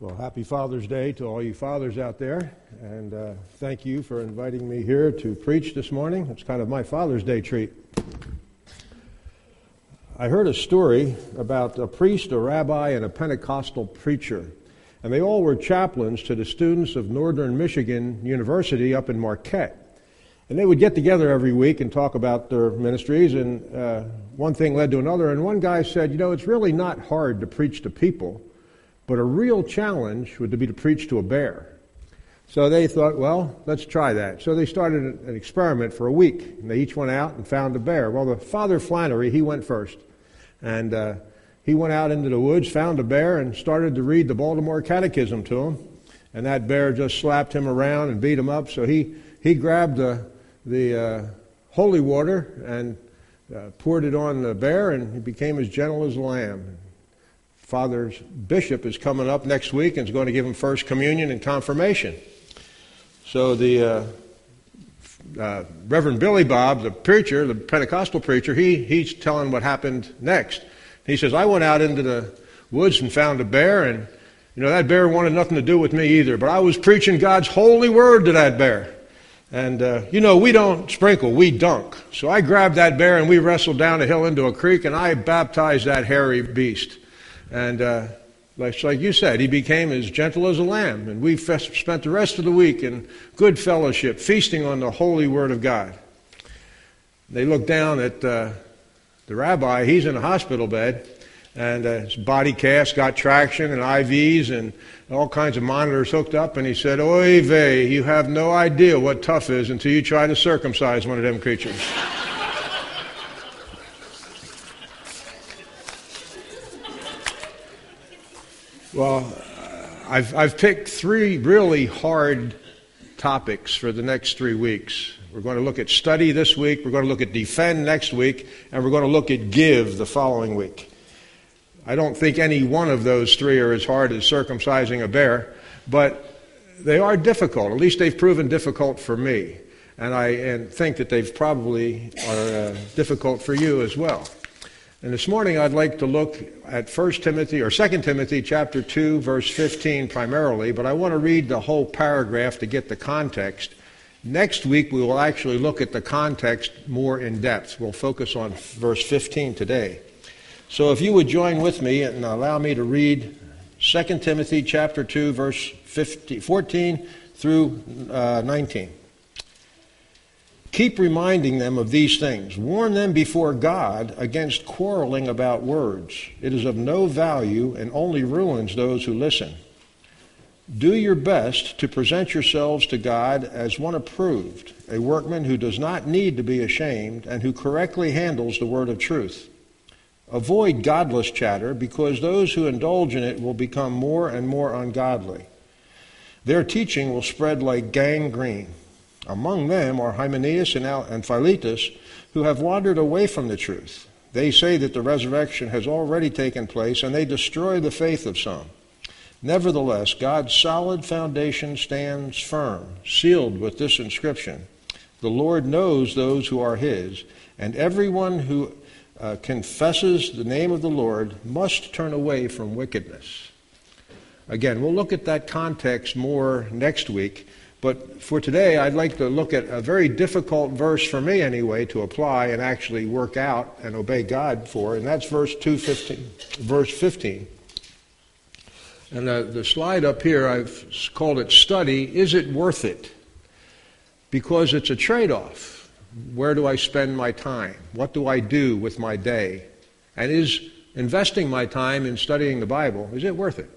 Well, happy Father's Day to all you fathers out there, and uh, thank you for inviting me here to preach this morning. It's kind of my Father's Day treat. I heard a story about a priest, a rabbi, and a Pentecostal preacher, and they all were chaplains to the students of Northern Michigan University up in Marquette. And they would get together every week and talk about their ministries, and uh, one thing led to another. And one guy said, You know, it's really not hard to preach to people but a real challenge would be to preach to a bear. So they thought, well, let's try that. So they started an experiment for a week. And they each went out and found a bear. Well, the Father Flannery, he went first. And uh, he went out into the woods, found a bear, and started to read the Baltimore Catechism to him. And that bear just slapped him around and beat him up. So he, he grabbed the, the uh, holy water and uh, poured it on the bear, and he became as gentle as a lamb. Father's bishop is coming up next week and is going to give him First Communion and confirmation. So the uh, uh, Reverend Billy Bob, the preacher, the Pentecostal preacher, he, he's telling what happened next. He says, I went out into the woods and found a bear, and you know that bear wanted nothing to do with me either. But I was preaching God's holy word to that bear. And, uh, you know, we don't sprinkle, we dunk. So I grabbed that bear and we wrestled down a hill into a creek and I baptized that hairy beast. And uh, like, like you said, he became as gentle as a lamb. And we spent the rest of the week in good fellowship, feasting on the holy word of God. They looked down at uh, the rabbi. He's in a hospital bed, and uh, his body cast got traction and IVs and all kinds of monitors hooked up. And he said, Oy vey, you have no idea what tough is until you try to circumcise one of them creatures. Well, I've, I've picked three really hard topics for the next three weeks. We're going to look at study this week, we're going to look at defend next week, and we're going to look at give the following week. I don't think any one of those three are as hard as circumcising a bear, but they are difficult. At least they've proven difficult for me. And I and think that they've probably are uh, difficult for you as well. And this morning I'd like to look at 1 Timothy or 2 Timothy chapter 2 verse 15 primarily, but I want to read the whole paragraph to get the context. Next week we will actually look at the context more in depth. We'll focus on verse 15 today. So if you would join with me and allow me to read 2 Timothy chapter 2 verse 15, 14 through uh, 19. Keep reminding them of these things. Warn them before God against quarreling about words. It is of no value and only ruins those who listen. Do your best to present yourselves to God as one approved, a workman who does not need to be ashamed and who correctly handles the word of truth. Avoid godless chatter because those who indulge in it will become more and more ungodly. Their teaching will spread like gangrene among them are Hymenaeus and Philetus, who have wandered away from the truth. They say that the resurrection has already taken place, and they destroy the faith of some. Nevertheless, God's solid foundation stands firm, sealed with this inscription The Lord knows those who are his, and everyone who uh, confesses the name of the Lord must turn away from wickedness. Again, we'll look at that context more next week. But for today, I'd like to look at a very difficult verse for me anyway to apply and actually work out and obey God for, and that's verse 215, verse 15. And uh, the slide up here, I've called it study. Is it worth it? Because it's a trade off. Where do I spend my time? What do I do with my day? And is investing my time in studying the Bible, is it worth it?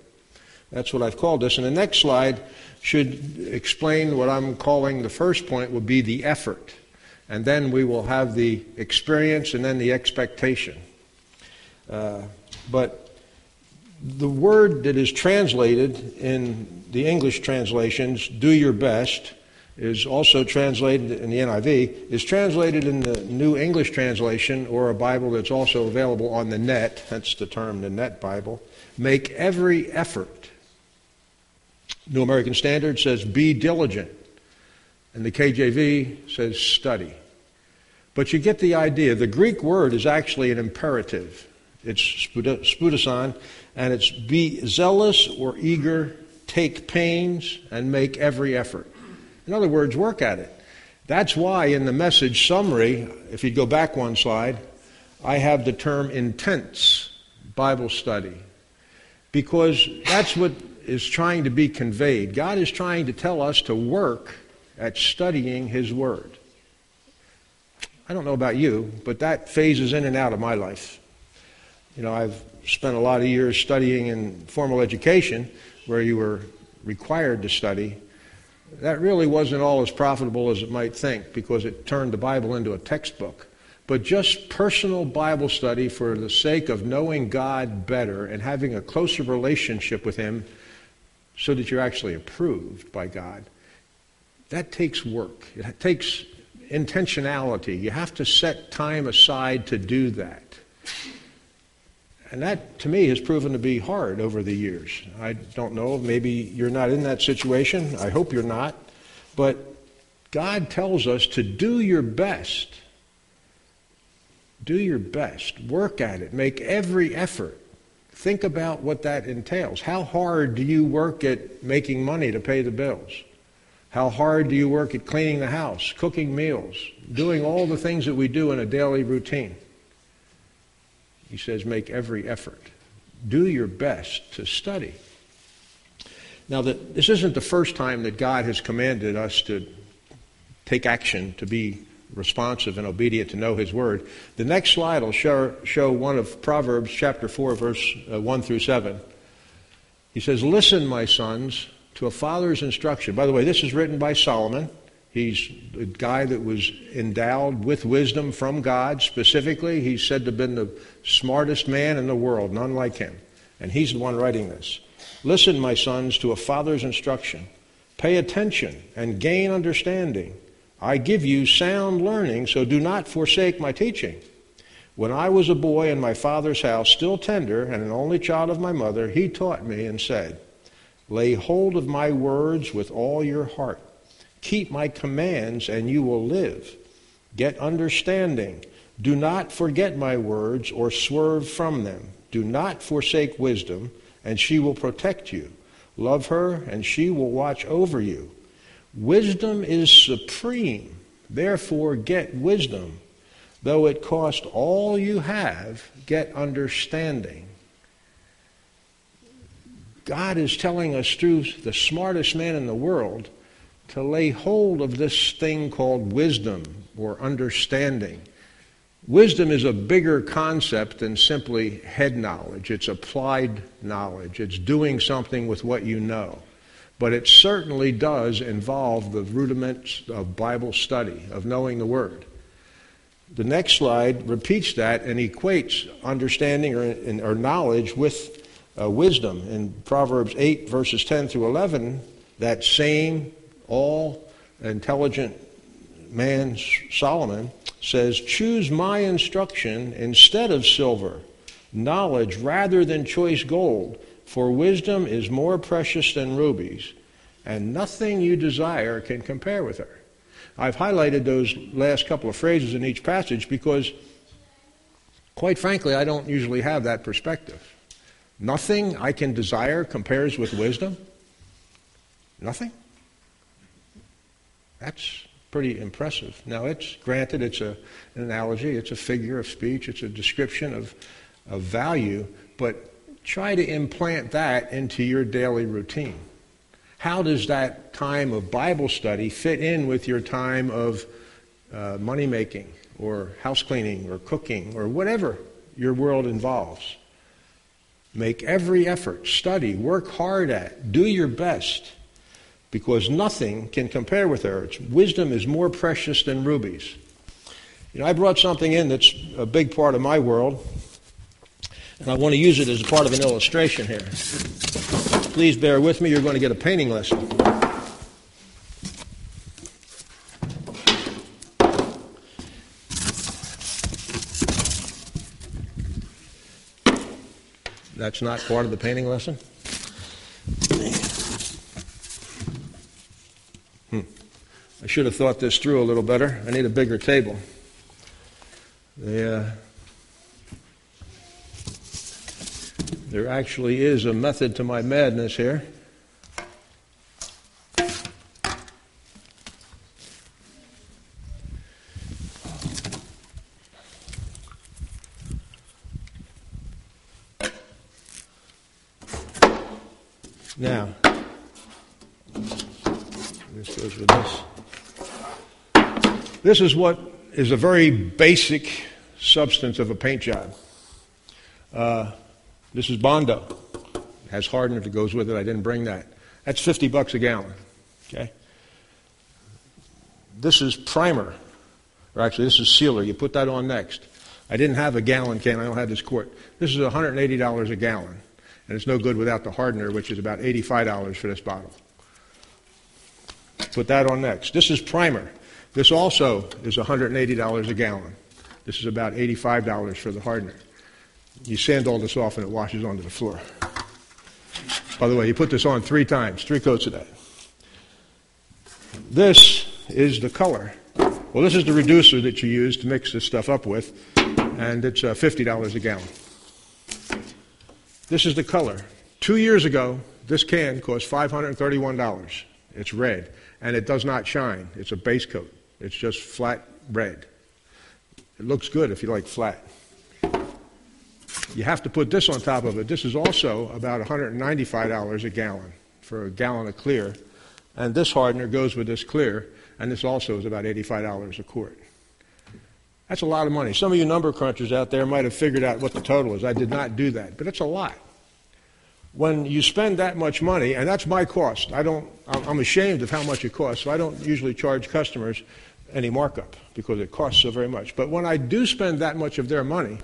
That's what I've called this. And the next slide should explain what I'm calling the first point would be the effort. And then we will have the experience and then the expectation. Uh, but the word that is translated in the English translations, do your best, is also translated in the NIV, is translated in the New English translation or a Bible that's also available on the net, that's the term, the net Bible. Make every effort New American Standard says be diligent, and the KJV says study. But you get the idea. The Greek word is actually an imperative. It's spoudason, and it's be zealous or eager, take pains, and make every effort. In other words, work at it. That's why in the message summary, if you go back one slide, I have the term intense Bible study. Because that's what is trying to be conveyed. God is trying to tell us to work at studying His Word. I don't know about you, but that phases in and out of my life. You know, I've spent a lot of years studying in formal education where you were required to study. That really wasn't all as profitable as it might think because it turned the Bible into a textbook. But just personal Bible study for the sake of knowing God better and having a closer relationship with Him so that you're actually approved by God, that takes work. It takes intentionality. You have to set time aside to do that. And that, to me, has proven to be hard over the years. I don't know, maybe you're not in that situation. I hope you're not. But God tells us to do your best. Do your best. Work at it. Make every effort. Think about what that entails. How hard do you work at making money to pay the bills? How hard do you work at cleaning the house, cooking meals, doing all the things that we do in a daily routine? He says, make every effort. Do your best to study. Now, this isn't the first time that God has commanded us to take action, to be responsive and obedient, to know His Word. The next slide will show, show one of Proverbs chapter 4, verse uh, 1 through 7. He says, Listen, my sons to a father's instruction. By the way, this is written by Solomon. He's a guy that was endowed with wisdom from God specifically. He's said to have been the smartest man in the world, none like him. And he's the one writing this. Listen, my sons, to a father's instruction. Pay attention and gain understanding. I give you sound learning, so do not forsake my teaching. When I was a boy in my father's house, still tender and an only child of my mother, he taught me and said, Lay hold of my words with all your heart. Keep my commands, and you will live. Get understanding. Do not forget my words or swerve from them. Do not forsake wisdom, and she will protect you. Love her, and she will watch over you. Wisdom is supreme. Therefore, get wisdom. Though it cost all you have, get understanding. God is telling us through the smartest man in the world to lay hold of this thing called wisdom or understanding. Wisdom is a bigger concept than simply head knowledge. It's applied knowledge. It's doing something with what you know. But it certainly does involve the rudiments of Bible study, of knowing the Word. The next slide repeats that and equates understanding or, or knowledge with uh, wisdom. In Proverbs 8, verses 10 through 11, that same all intelligent man, Solomon, says, Choose my instruction instead of silver, knowledge rather than choice gold, for wisdom is more precious than rubies, and nothing you desire can compare with her. I've highlighted those last couple of phrases in each passage because, quite frankly, I don't usually have that perspective. Nothing I can desire compares with wisdom? Nothing? That's pretty impressive. Now, it's granted, it's a, an analogy, it's a figure of speech, it's a description of, of value, but try to implant that into your daily routine. How does that time of Bible study fit in with your time of uh, money making or house cleaning or cooking or whatever your world involves? Make every effort, study, work hard at, do your best, because nothing can compare with her. Wisdom is more precious than rubies. You know, I brought something in that's a big part of my world, and I want to use it as a part of an illustration here. Please bear with me, you're going to get a painting lesson. That's not part of the painting lesson? Hmm. I should have thought this through a little better. I need a bigger table. The, uh, There actually is a method to my madness here. Now, this goes with this. This is what is a very basic substance of a paint job. Uh, this is Bondo. It has hardener that goes with it. I didn't bring that. That's 50 bucks a gallon. Okay? This is primer. Or actually, this is sealer. You put that on next. I didn't have a gallon can. I don't have this quart. This is $180 a gallon. And it's no good without the hardener, which is about $85 for this bottle. Put that on next. This is primer. This also is $180 a gallon. This is about $85 for the hardener. You sand all this off and it washes onto the floor. By the way, you put this on three times, three coats of that. This is the color. Well, this is the reducer that you use to mix this stuff up with, and it's uh, $50 a gallon. This is the color. Two years ago, this can cost $531. It's red, and it does not shine. It's a base coat. It's just flat red. It looks good if you like flat. You have to put this on top of it. This is also about $195 a gallon for a gallon of clear. And this hardener goes with this clear, and this also is about $85 a quart. That's a lot of money. Some of you number crunchers out there might have figured out what the total is. I did not do that, but it's a lot. When you spend that much money, and that's my cost, I don't, I'm ashamed of how much it costs, so I don't usually charge customers any markup because it costs so very much. But when I do spend that much of their money,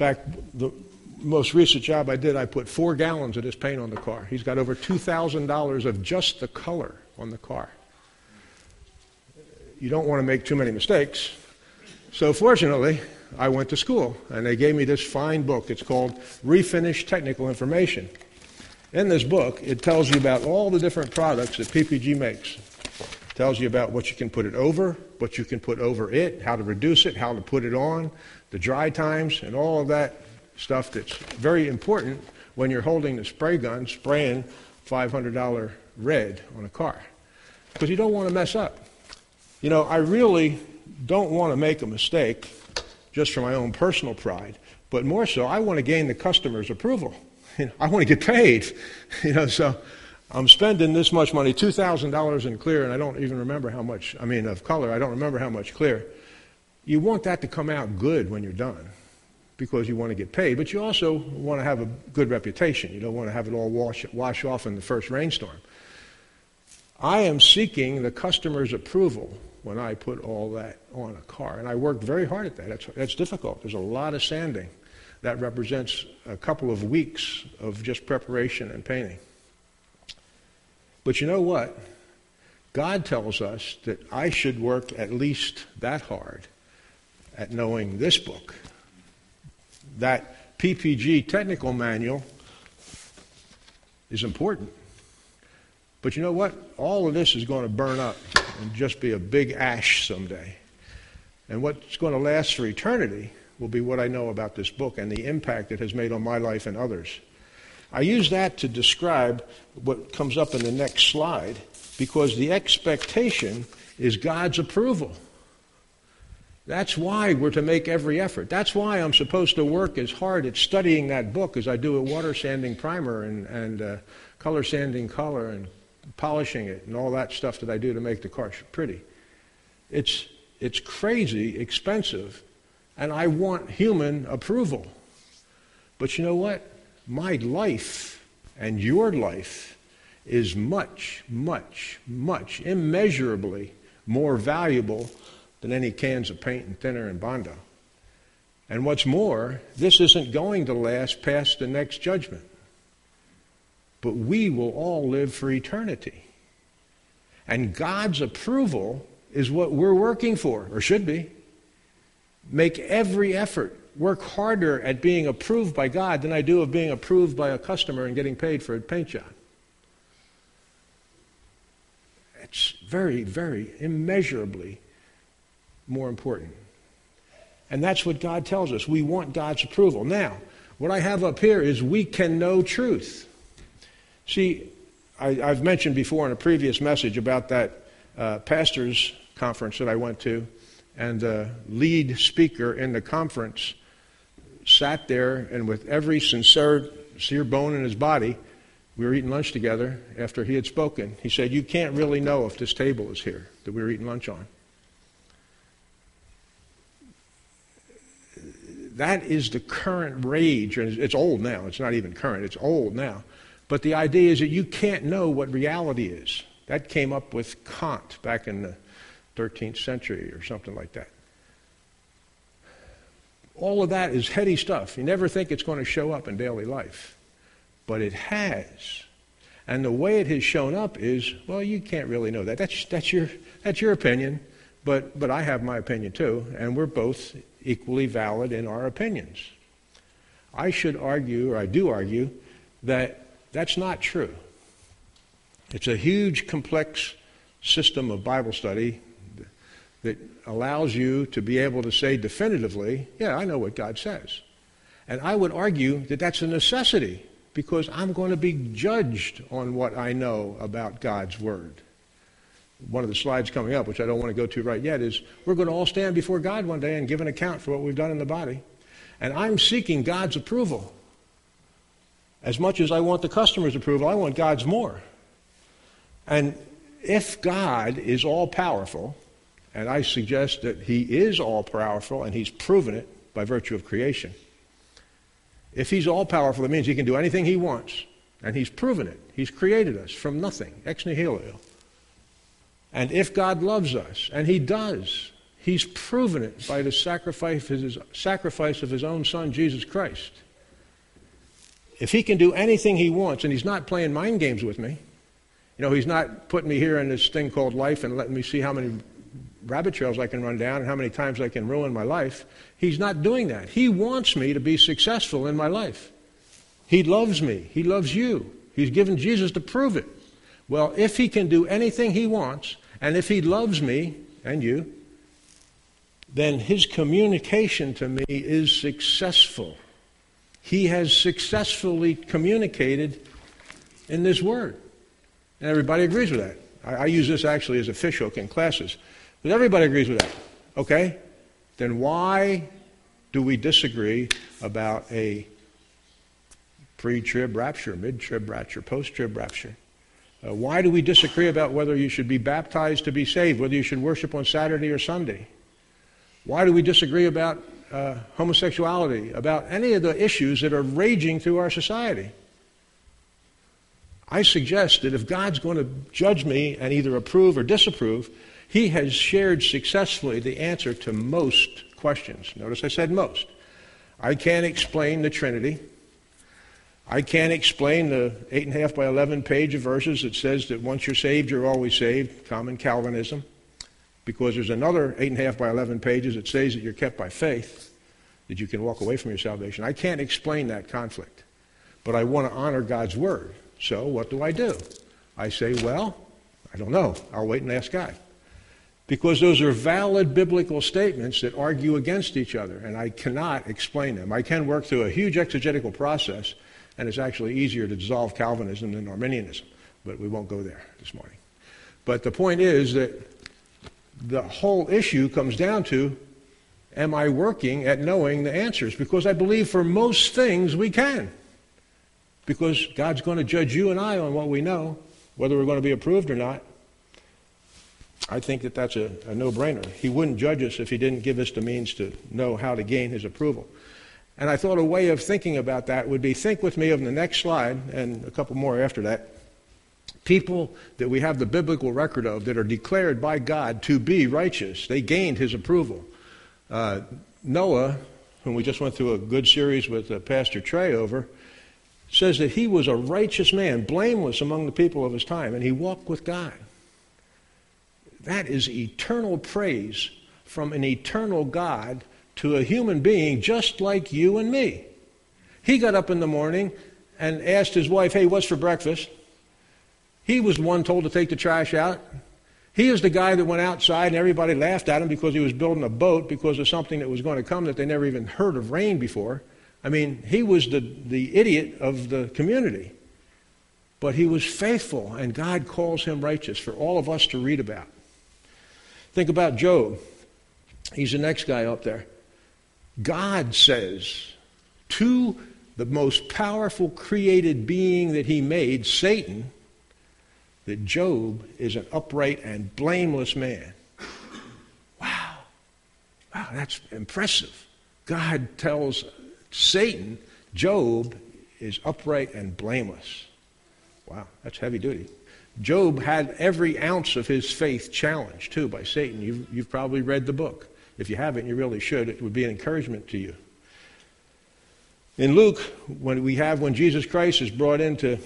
fact, the most recent job I did, I put four gallons of this paint on the car. He's got over $2,000 of just the color on the car. You don't want to make too many mistakes. So, fortunately, I went to school and they gave me this fine book. It's called Refinish Technical Information. In this book, it tells you about all the different products that PPG makes. Tells you about what you can put it over, what you can put over it, how to reduce it, how to put it on, the dry times, and all of that stuff that's very important when you're holding the spray gun spraying $500 red on a car. Because you don't want to mess up. You know, I really don't want to make a mistake just for my own personal pride, but more so, I want to gain the customer's approval. You know, I want to get paid. You know, so I'm spending this much money, $2,000 in clear, and I don't even remember how much, I mean, of color, I don't remember how much clear. You want that to come out good when you're done because you want to get paid, but you also want to have a good reputation. You don't want to have it all wash, wash off in the first rainstorm. I am seeking the customer's approval when I put all that on a car. And I worked very hard at that. That's, that's difficult. There's a lot of sanding. That represents a couple of weeks of just preparation and painting. But you know what? God tells us that I should work at least that hard at knowing this book. That PPG technical manual is important. But you know what? All of this is going to burn up and just be a big ash someday. And what's going to last for eternity will be what I know about this book and the impact it has made on my life and others. I use that to describe what comes up in the next slide because the expectation is God's approval. That's why we're to make every effort. That's why I'm supposed to work as hard at studying that book as I do at water sanding primer and, and uh, color sanding color and polishing it and all that stuff that I do to make the car pretty. It's, it's crazy expensive, and I want human approval. But you know what? My life and your life is much, much, much, immeasurably more valuable than any cans of paint and thinner and Bondo. And what's more, this isn't going to last past the next judgment but we will all live for eternity. And God's approval is what we're working for, or should be. Make every effort. Work harder at being approved by God than I do of being approved by a customer and getting paid for a paint job. It's very, very immeasurably more important. And that's what God tells us. We want God's approval. Now, What I have up here is we can know truth. See, I, have mentioned before in a previous message about that uh, pastor's conference that I went to, and the lead speaker in the conference sat there and with every sincere, sincere bone in his body, we were eating lunch together after he had spoken. He said, You can't really know if this table is here that we were eating lunch on. That is the current rage, and it's old now. It's not even current, it's old now. But the idea is that you can't know what reality is. That came up with Kant back in the 13th century or something like that. All of that is heady stuff. You never think it's going to show up in daily life. But it has. And the way it has shown up is, well, you can't really know that. That's, that's, your, that's your opinion, but, but I have my opinion too, and we're both equally valid in our opinions. I should argue, or I do argue, that that's not true. It's a huge, complex system of Bible study that allows you to be able to say definitively, yeah, I know what God says. And I would argue that that's a necessity because I'm going to be judged on what I know about God's Word. One of the slides coming up, which I don't want to go to right yet, is we're going to all stand before God one day and give an account for what we've done in the body. And I'm seeking God's approval. As much as I want the customer's approval, I want God's more. And if God is all powerful, and I suggest that He is all powerful and He's proven it by virtue of creation, if He's all powerful, it means He can do anything He wants. And He's proven it. He's created us from nothing, ex nihilo. And if God loves us, and He does, He's proven it by the sacrifice of His, sacrifice of his own Son, Jesus Christ. If he can do anything he wants, and he's not playing mind games with me, you know, he's not putting me here in this thing called life and letting me see how many rabbit trails I can run down and how many times I can ruin my life. He's not doing that. He wants me to be successful in my life. He loves me. He loves you. He's given Jesus to prove it. Well, if he can do anything he wants, and if he loves me and you, then his communication to me is successful he has successfully communicated in this word. And everybody agrees with that. I, I use this actually as a fishhook in classes. But everybody agrees with that. Okay? Then why do we disagree about a pre trib rapture, mid trib rapture, post trib rapture? Uh, why do we disagree about whether you should be baptized to be saved, whether you should worship on Saturday or Sunday? Why do we disagree about uh, homosexuality, about any of the issues that are raging through our society. I suggest that if God's going to judge me and either approve or disapprove, He has shared successfully the answer to most questions. Notice I said most. I can't explain the Trinity. I can't explain the 8.5 by 11 page of verses that says that once you're saved, you're always saved, common Calvinism because there's another 8.5 by 11 pages that says that you're kept by faith, that you can walk away from your salvation. I can't explain that conflict, but I want to honor God's word. So what do I do? I say, well, I don't know. I'll wait and ask God. Because those are valid biblical statements that argue against each other, and I cannot explain them. I can work through a huge exegetical process, and it's actually easier to dissolve Calvinism than Arminianism, but we won't go there this morning. But the point is that the whole issue comes down to am I working at knowing the answers? Because I believe for most things we can. Because God's going to judge you and I on what we know, whether we're going to be approved or not. I think that that's a, a no brainer. He wouldn't judge us if He didn't give us the means to know how to gain His approval. And I thought a way of thinking about that would be think with me of the next slide and a couple more after that people that we have the biblical record of that are declared by God to be righteous. They gained his approval. Uh, Noah, whom we just went through a good series with uh, Pastor Trey over, says that he was a righteous man, blameless among the people of his time, and he walked with God. That is eternal praise from an eternal God to a human being just like you and me. He got up in the morning and asked his wife, Hey, what's for breakfast? He was the one told to take the trash out. He is the guy that went outside and everybody laughed at him because he was building a boat because of something that was going to come that they never even heard of rain before. I mean, he was the, the idiot of the community. But he was faithful, and God calls him righteous for all of us to read about. Think about Job. He's the next guy up there. God says to the most powerful created being that he made, Satan, that Job is an upright and blameless man. Wow. Wow, that's impressive. God tells Satan, Job is upright and blameless. Wow, that's heavy duty. Job had every ounce of his faith challenged, too, by Satan. You've, you've probably read the book. If you haven't, you really should. It would be an encouragement to you. In Luke, when we have when Jesus Christ is brought into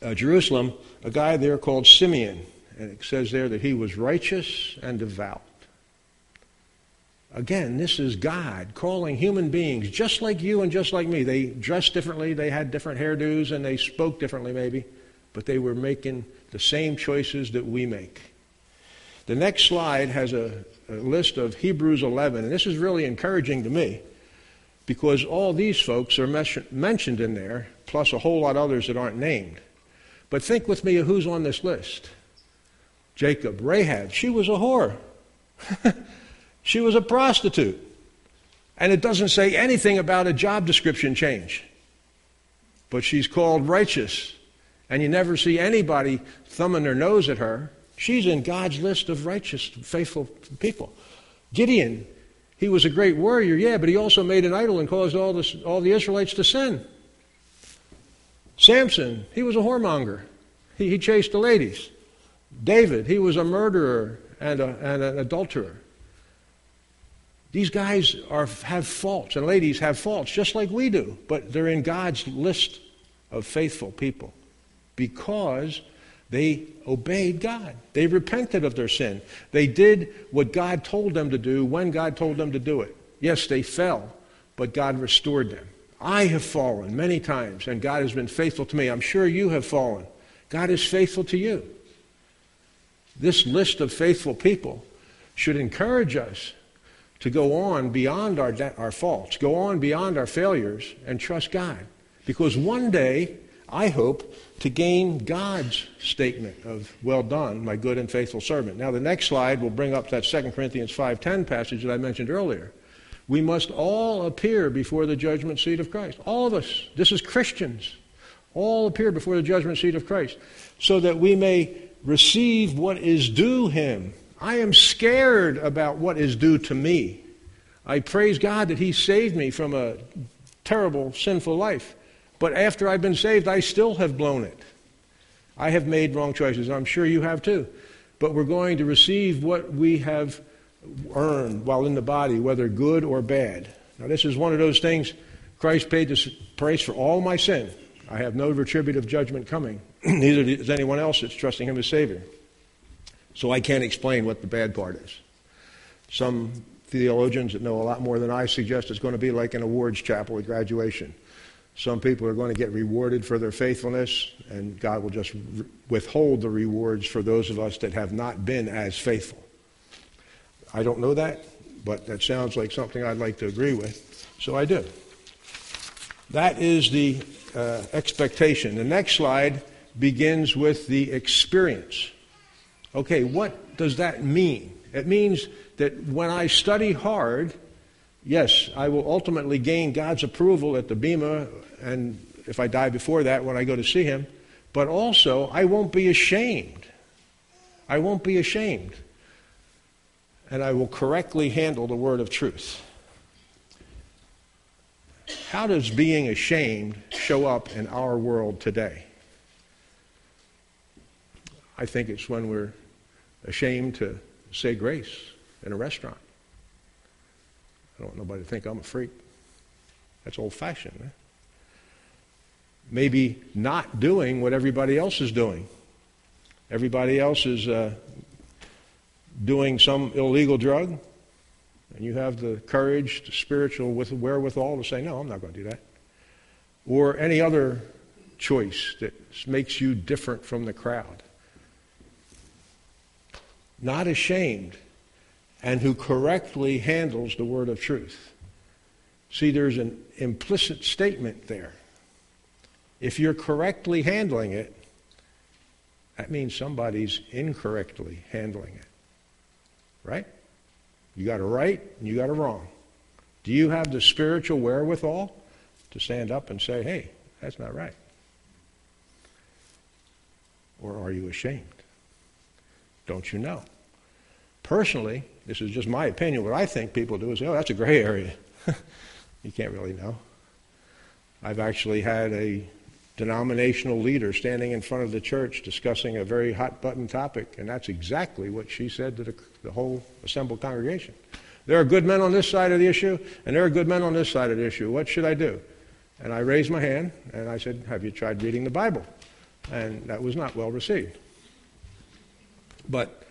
uh, Jerusalem, a guy there called Simeon, and it says there that he was righteous and devout. Again, this is God calling human beings just like you and just like me. They dressed differently, they had different hairdos, and they spoke differently, maybe, but they were making the same choices that we make. The next slide has a, a list of Hebrews 11, and this is really encouraging to me because all these folks are mentioned in there, plus a whole lot of others that aren't named. But think with me of who's on this list Jacob, Rahab, she was a whore. She was a prostitute. And it doesn't say anything about a job description change. But she's called righteous. And you never see anybody thumbing their nose at her. She's in God's list of righteous, faithful people. Gideon, he was a great warrior, yeah, but he also made an idol and caused all, this, all the Israelites to sin. Samson, he was a whoremonger. He, he chased the ladies. David, he was a murderer and, a, and an adulterer. These guys are, have faults, and ladies have faults, just like we do, but they're in God's list of faithful people because they obeyed God. They repented of their sin. They did what God told them to do when God told them to do it. Yes, they fell, but God restored them. I have fallen many times, and God has been faithful to me. I'm sure you have fallen. God is faithful to you. This list of faithful people should encourage us to go on beyond our, de- our faults, go on beyond our failures, and trust God. Because one day, I hope to gain God's statement of, well done, my good and faithful servant. Now, the next slide will bring up that 2 Corinthians 5.10 passage that I mentioned earlier. We must all appear before the judgment seat of Christ. All of us. This is Christians. All appear before the judgment seat of Christ so that we may receive what is due him I am scared about what is due to me. I praise God that He saved me from a terrible, sinful life. But after I've been saved, I still have blown it. I have made wrong choices. I'm sure you have too. But we're going to receive what we have earned while in the body, whether good or bad. Now, this is one of those things Christ paid the price for all my sin. I have no retributive judgment coming. Neither does anyone else that's trusting Him as Savior. So I can't explain what the bad part is. Some theologians that know a lot more than I suggest it's going to be like an awards chapel at graduation. Some people are going to get rewarded for their faithfulness, and God will just withhold the rewards for those of us that have not been as faithful. I don't know that, but that sounds like something I'd like to agree with, so I do. That is the uh, expectation. The next slide begins with the experience. Okay, what does that mean? It means that when I study hard, yes, I will ultimately gain God's approval at the Bema, and if I die before that, when I go to see Him, but also I won't be ashamed. I won't be ashamed. And I will correctly handle the word of truth. How does being ashamed show up in our world today? I think it's when we're ashamed to say grace in a restaurant. I don't want nobody to think I'm a freak. That's old fashioned. Eh? Maybe not doing what everybody else is doing. Everybody else is uh, doing some illegal drug, and you have the courage, the spiritual with wherewithal to say, no, I'm not going to do that. Or any other choice that makes you different from the crowd not ashamed, and who correctly handles the word of truth. See, there's an implicit statement there. If you're correctly handling it, that means somebody's incorrectly handling it. Right? You got a right and you got a wrong. Do you have the spiritual wherewithal to stand up and say, hey, that's not right? Or are you ashamed? Don't you know? Personally, this is just my opinion. What I think people do is, oh, that's a gray area. you can't really know. I've actually had a denominational leader standing in front of the church discussing a very hot button topic, and that's exactly what she said to the, the, whole assembled congregation. There are good men on this side of the issue, and there are good men on this side of the issue. What should I do? And I raised my hand and I said, Have you tried reading the Bible? And that was not well received. But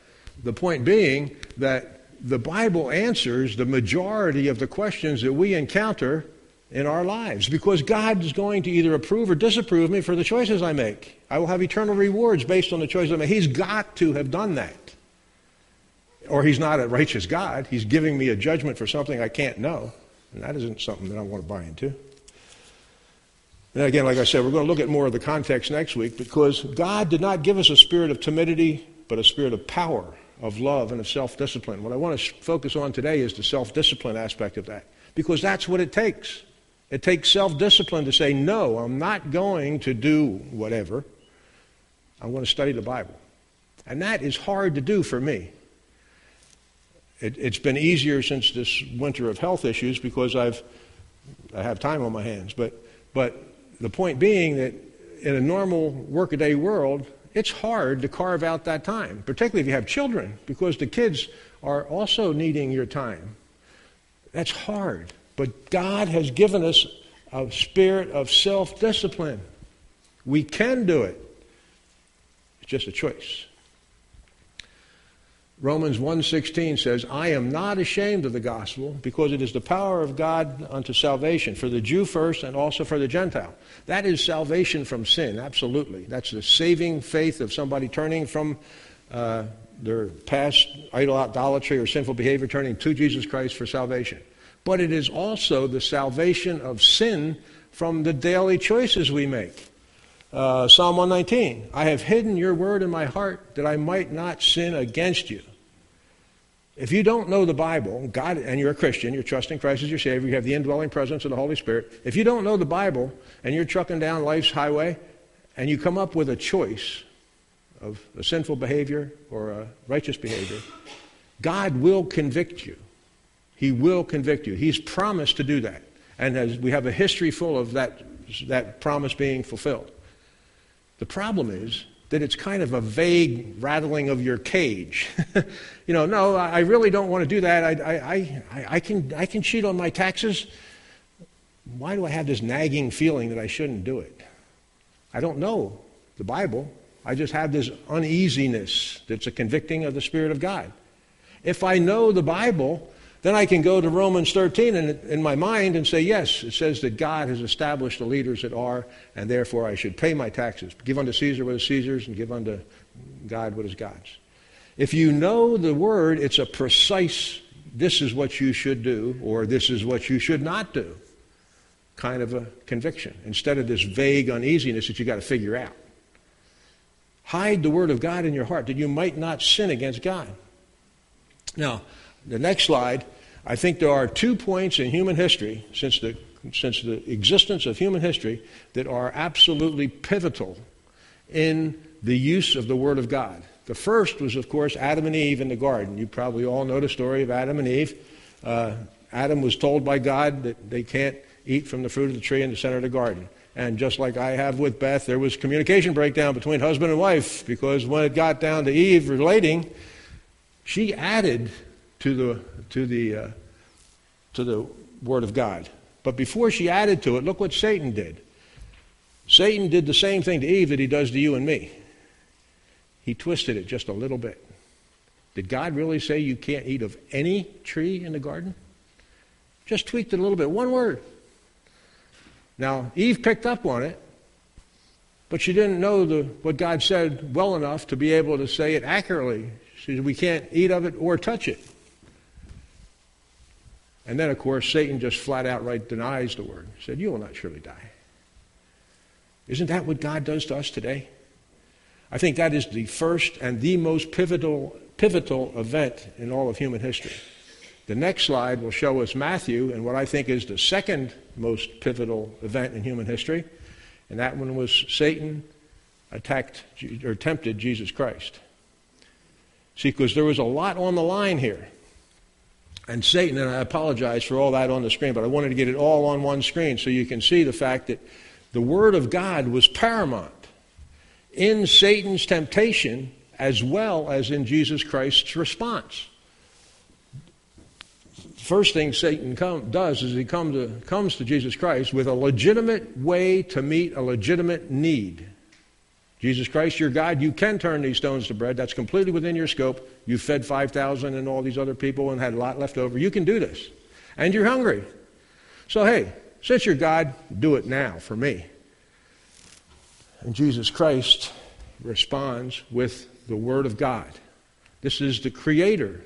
the point being that the Bible answers the majority of the questions that we encounter in our lives because God is going to either approve or disapprove me for the choices I make. I will have eternal rewards based on the choices I make. He's got to have done that. Or he's not a righteous God. He's giving me a judgment for something I can't know. And that isn't something that I want to buy into. And again, like I said, we're going to look at more of the context next week because God did not give us a spirit of timidity, but a spirit of power of love and of self discipline. What I want to focus on today is the self discipline aspect of that, because that's what it takes. It takes self discipline to say, no, I'm not going to do whatever. I'm going to study the Bible. And that is hard to do for me. It, has been easier since this winter of health issues because I've, I have time on my hands. But, but the point being that in a normal workaday world, it's hard to carve out that time, particularly if you have children, because the kids are also needing your time. That's hard. But God has given us a spirit of self discipline. We can do it. It's just a choice. Romans 1:16 says, "I am not ashamed of the gospel, because it is the power of God unto salvation for the Jew first and also for the Gentile." That is salvation from sin, absolutely. That's the saving faith of somebody turning from uh, their past idol idolatry or sinful behavior, turning to Jesus Christ for salvation. But it is also the salvation of sin from the daily choices we make. Uh, Psalm 119 I have hidden your word in my heart that I might not sin against you. If you don't know the Bible, God, and you're a Christian, you're trusting Christ as your Savior, you have the indwelling presence of the Holy Spirit. If you don't know the Bible and you're trucking down life's highway and you come up with a choice of a sinful behavior or a righteous behavior, God will convict you. He will convict you. He's promised to do that. And as we have a history full of that, that promise being fulfilled. The problem is that it's kind of a vague rattling of your cage. you know, no, I really don't want to do that. I, I, I, I, can, I can cheat on my taxes. Why do I have this nagging feeling that I shouldn't do it? I don't know the Bible. I just have this uneasiness that's a convicting of the Spirit of God. If I know the Bible, then I can go to Romans 13 in, in my mind and say, yes, it says that God has established the leaders that are, and therefore I should pay my taxes. Give unto Caesar what is Caesar's, and give unto God what is God's. If you know the word, it's a precise, this is what you should do, or this is what you should not do kind of a conviction, instead of this vague uneasiness that you got to figure out. Hide the word of God in your heart that you might not sin against God. Now, the next slide, I think there are two points in human history, since the, since the existence of human history, that are absolutely pivotal in the use of the Word of God. The first was, of course, Adam and Eve in the garden. You probably all know the story of Adam and Eve. Uh, Adam was told by God that they can't eat from the fruit of the tree in the center of the garden. And just like I have with Beth, there was communication breakdown between husband and wife because when it got down to Eve relating, she added to the, to the, uh, to the Word of God. But before she added to it, look what Satan did. Satan did the same thing to Eve that he does to you and me. He twisted it just a little bit. Did God really say you can't eat of any tree in the garden? Just tweaked it a little bit, one word. Now, Eve picked up on it, but she didn't know the, what God said well enough to be able to say it accurately. She said, We can't eat of it or touch it. And then, of course, Satan just flat out right denies the word. He said, You will not surely die. Isn't that what God does to us today? I think that is the first and the most pivotal, pivotal event in all of human history. The next slide will show us Matthew and what I think is the second most pivotal event in human history, and that one was Satan attacked or tempted Jesus Christ. See, because there was a lot on the line here. And Satan, and I apologize for all that on the screen, but I wanted to get it all on one screen so you can see the fact that the Word of God was paramount in Satan's temptation as well as in Jesus Christ's response. First thing Satan come, does is he come to, comes to Jesus Christ with a legitimate way to meet a legitimate need. Jesus Christ, your God, you can turn these stones to bread. That's completely within your scope. You fed 5,000 and all these other people and had a lot left over. You can do this. And you're hungry. So, hey, since you're God, do it now for me. And Jesus Christ responds with the Word of God. This is the Creator,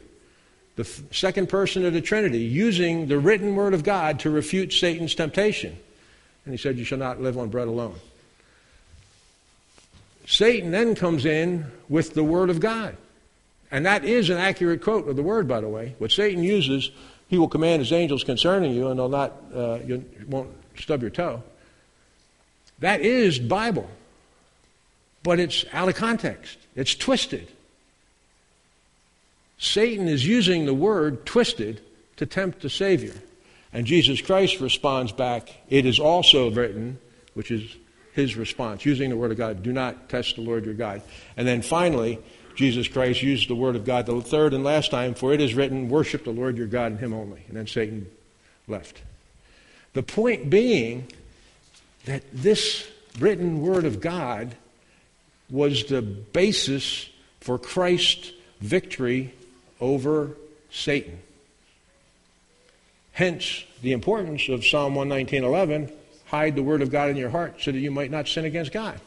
the second person of the Trinity, using the written Word of God to refute Satan's temptation. And he said, You shall not live on bread alone. Satan then comes in with the Word of God. And that is an accurate quote of the Word, by the way. What Satan uses, he will command his angels concerning you, and they'll not, uh, you won't stub your toe. That is Bible but it's out of context, it's twisted. Satan is using the word twisted to tempt the Savior. And Jesus Christ responds back, It is also written, which is his response, using the Word of God, do not test the Lord your God. And then finally, Jesus Christ used the Word of God the third and last time, for it is written, Worship the Lord your God and him only. And then Satan left. The point being that this written Word of God was the basis for Christ's victory over Satan. Hence, the importance of Psalm 119.11, hide the word of God in your heart so that you might not sin against God.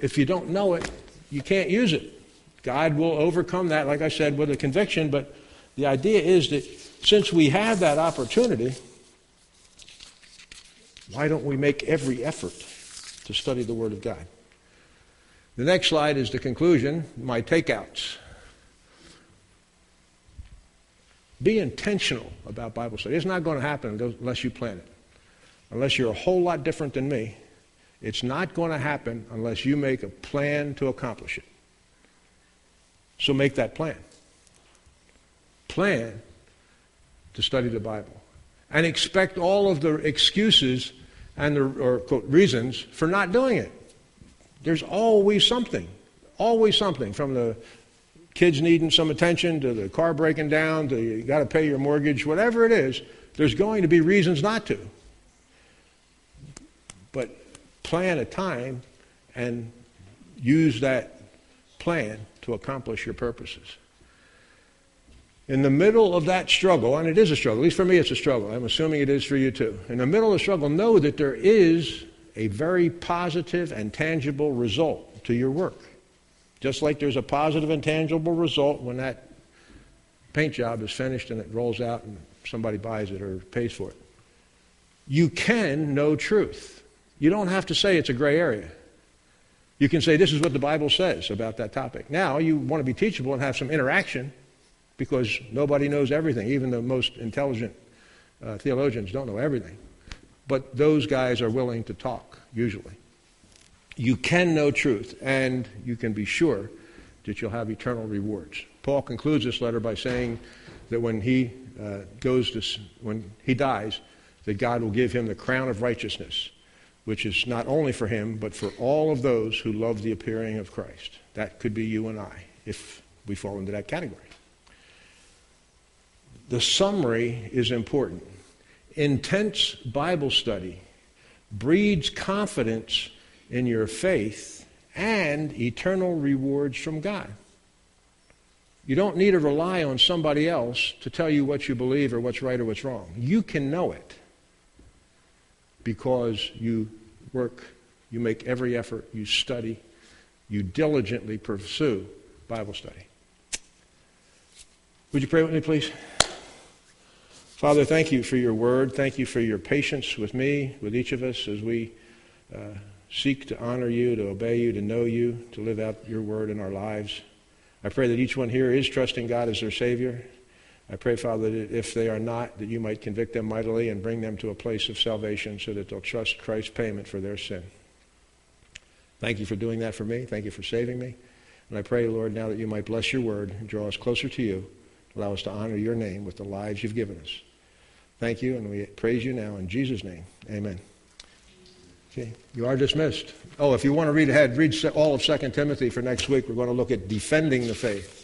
If you don't know it, you can't use it. God will overcome that, like I said, with a conviction, but the idea is that since we have that opportunity, why don't we make every effort to study the Word of God? The next slide is the conclusion, my takeouts. Be intentional about Bible study. It's not going to happen unless you plan it. Unless you're a whole lot different than me, it's not going to happen unless you make a plan to accomplish it. So make that plan. Plan to study the Bible. And expect all of the excuses and the or quote, reasons for not doing it. There's always something, always something from the kids needing some attention to the car breaking down to you got to pay your mortgage, whatever it is, there's going to be reasons not to. But plan a time and use that plan to accomplish your purposes. In the middle of that struggle, and it is a struggle, at least for me it's a struggle, I'm assuming it is for you too. In the middle of the struggle, know that there is a very positive and tangible result to your work. Just like there's a positive and tangible result when that paint job is finished and it rolls out and somebody buys it or pays for it. You can know truth. You don't have to say it's a gray area. You can say this is what the Bible says about that topic. Now, you want to be teachable and have some interaction because nobody knows everything. Even the most intelligent uh, theologians don't know everything. But those guys are willing to talk, usually. You can know truth, and you can be sure that you'll have eternal rewards. Paul concludes this letter by saying that when he uh, goes to, when he dies, that God will give him the crown of righteousness, which is not only for him, but for all of those who love the appearing of Christ. That could be you and I, if we fall into that category. The summary is important intense Bible study breeds confidence in your faith and eternal rewards from God. You don't need to rely on somebody else to tell you what you believe or what's right or what's wrong. You can know it because you work, you make every effort, you study, you diligently pursue Bible study. Would you pray with me, please? Father, thank you for your word. Thank you for your patience with me, with each of us, as we uh, seek to honor you, to obey you, to know you, to live out your word in our lives. I pray that each one here is trusting God as their Savior. I pray, Father, that if they are not, that you might convict them mightily and bring them to a place of salvation so that they'll trust Christ's payment for their sin. Thank you for doing that for me. Thank you for saving me. And I pray, Lord, now that you might bless your word and draw us closer to you, allow us to honor your name with the lives you've given us. Thank you, and we praise you now in Jesus' name. Amen. Okay, you are dismissed. Oh, if you want to read ahead, read all of 2 Timothy for next week. We're going to look at defending the faith.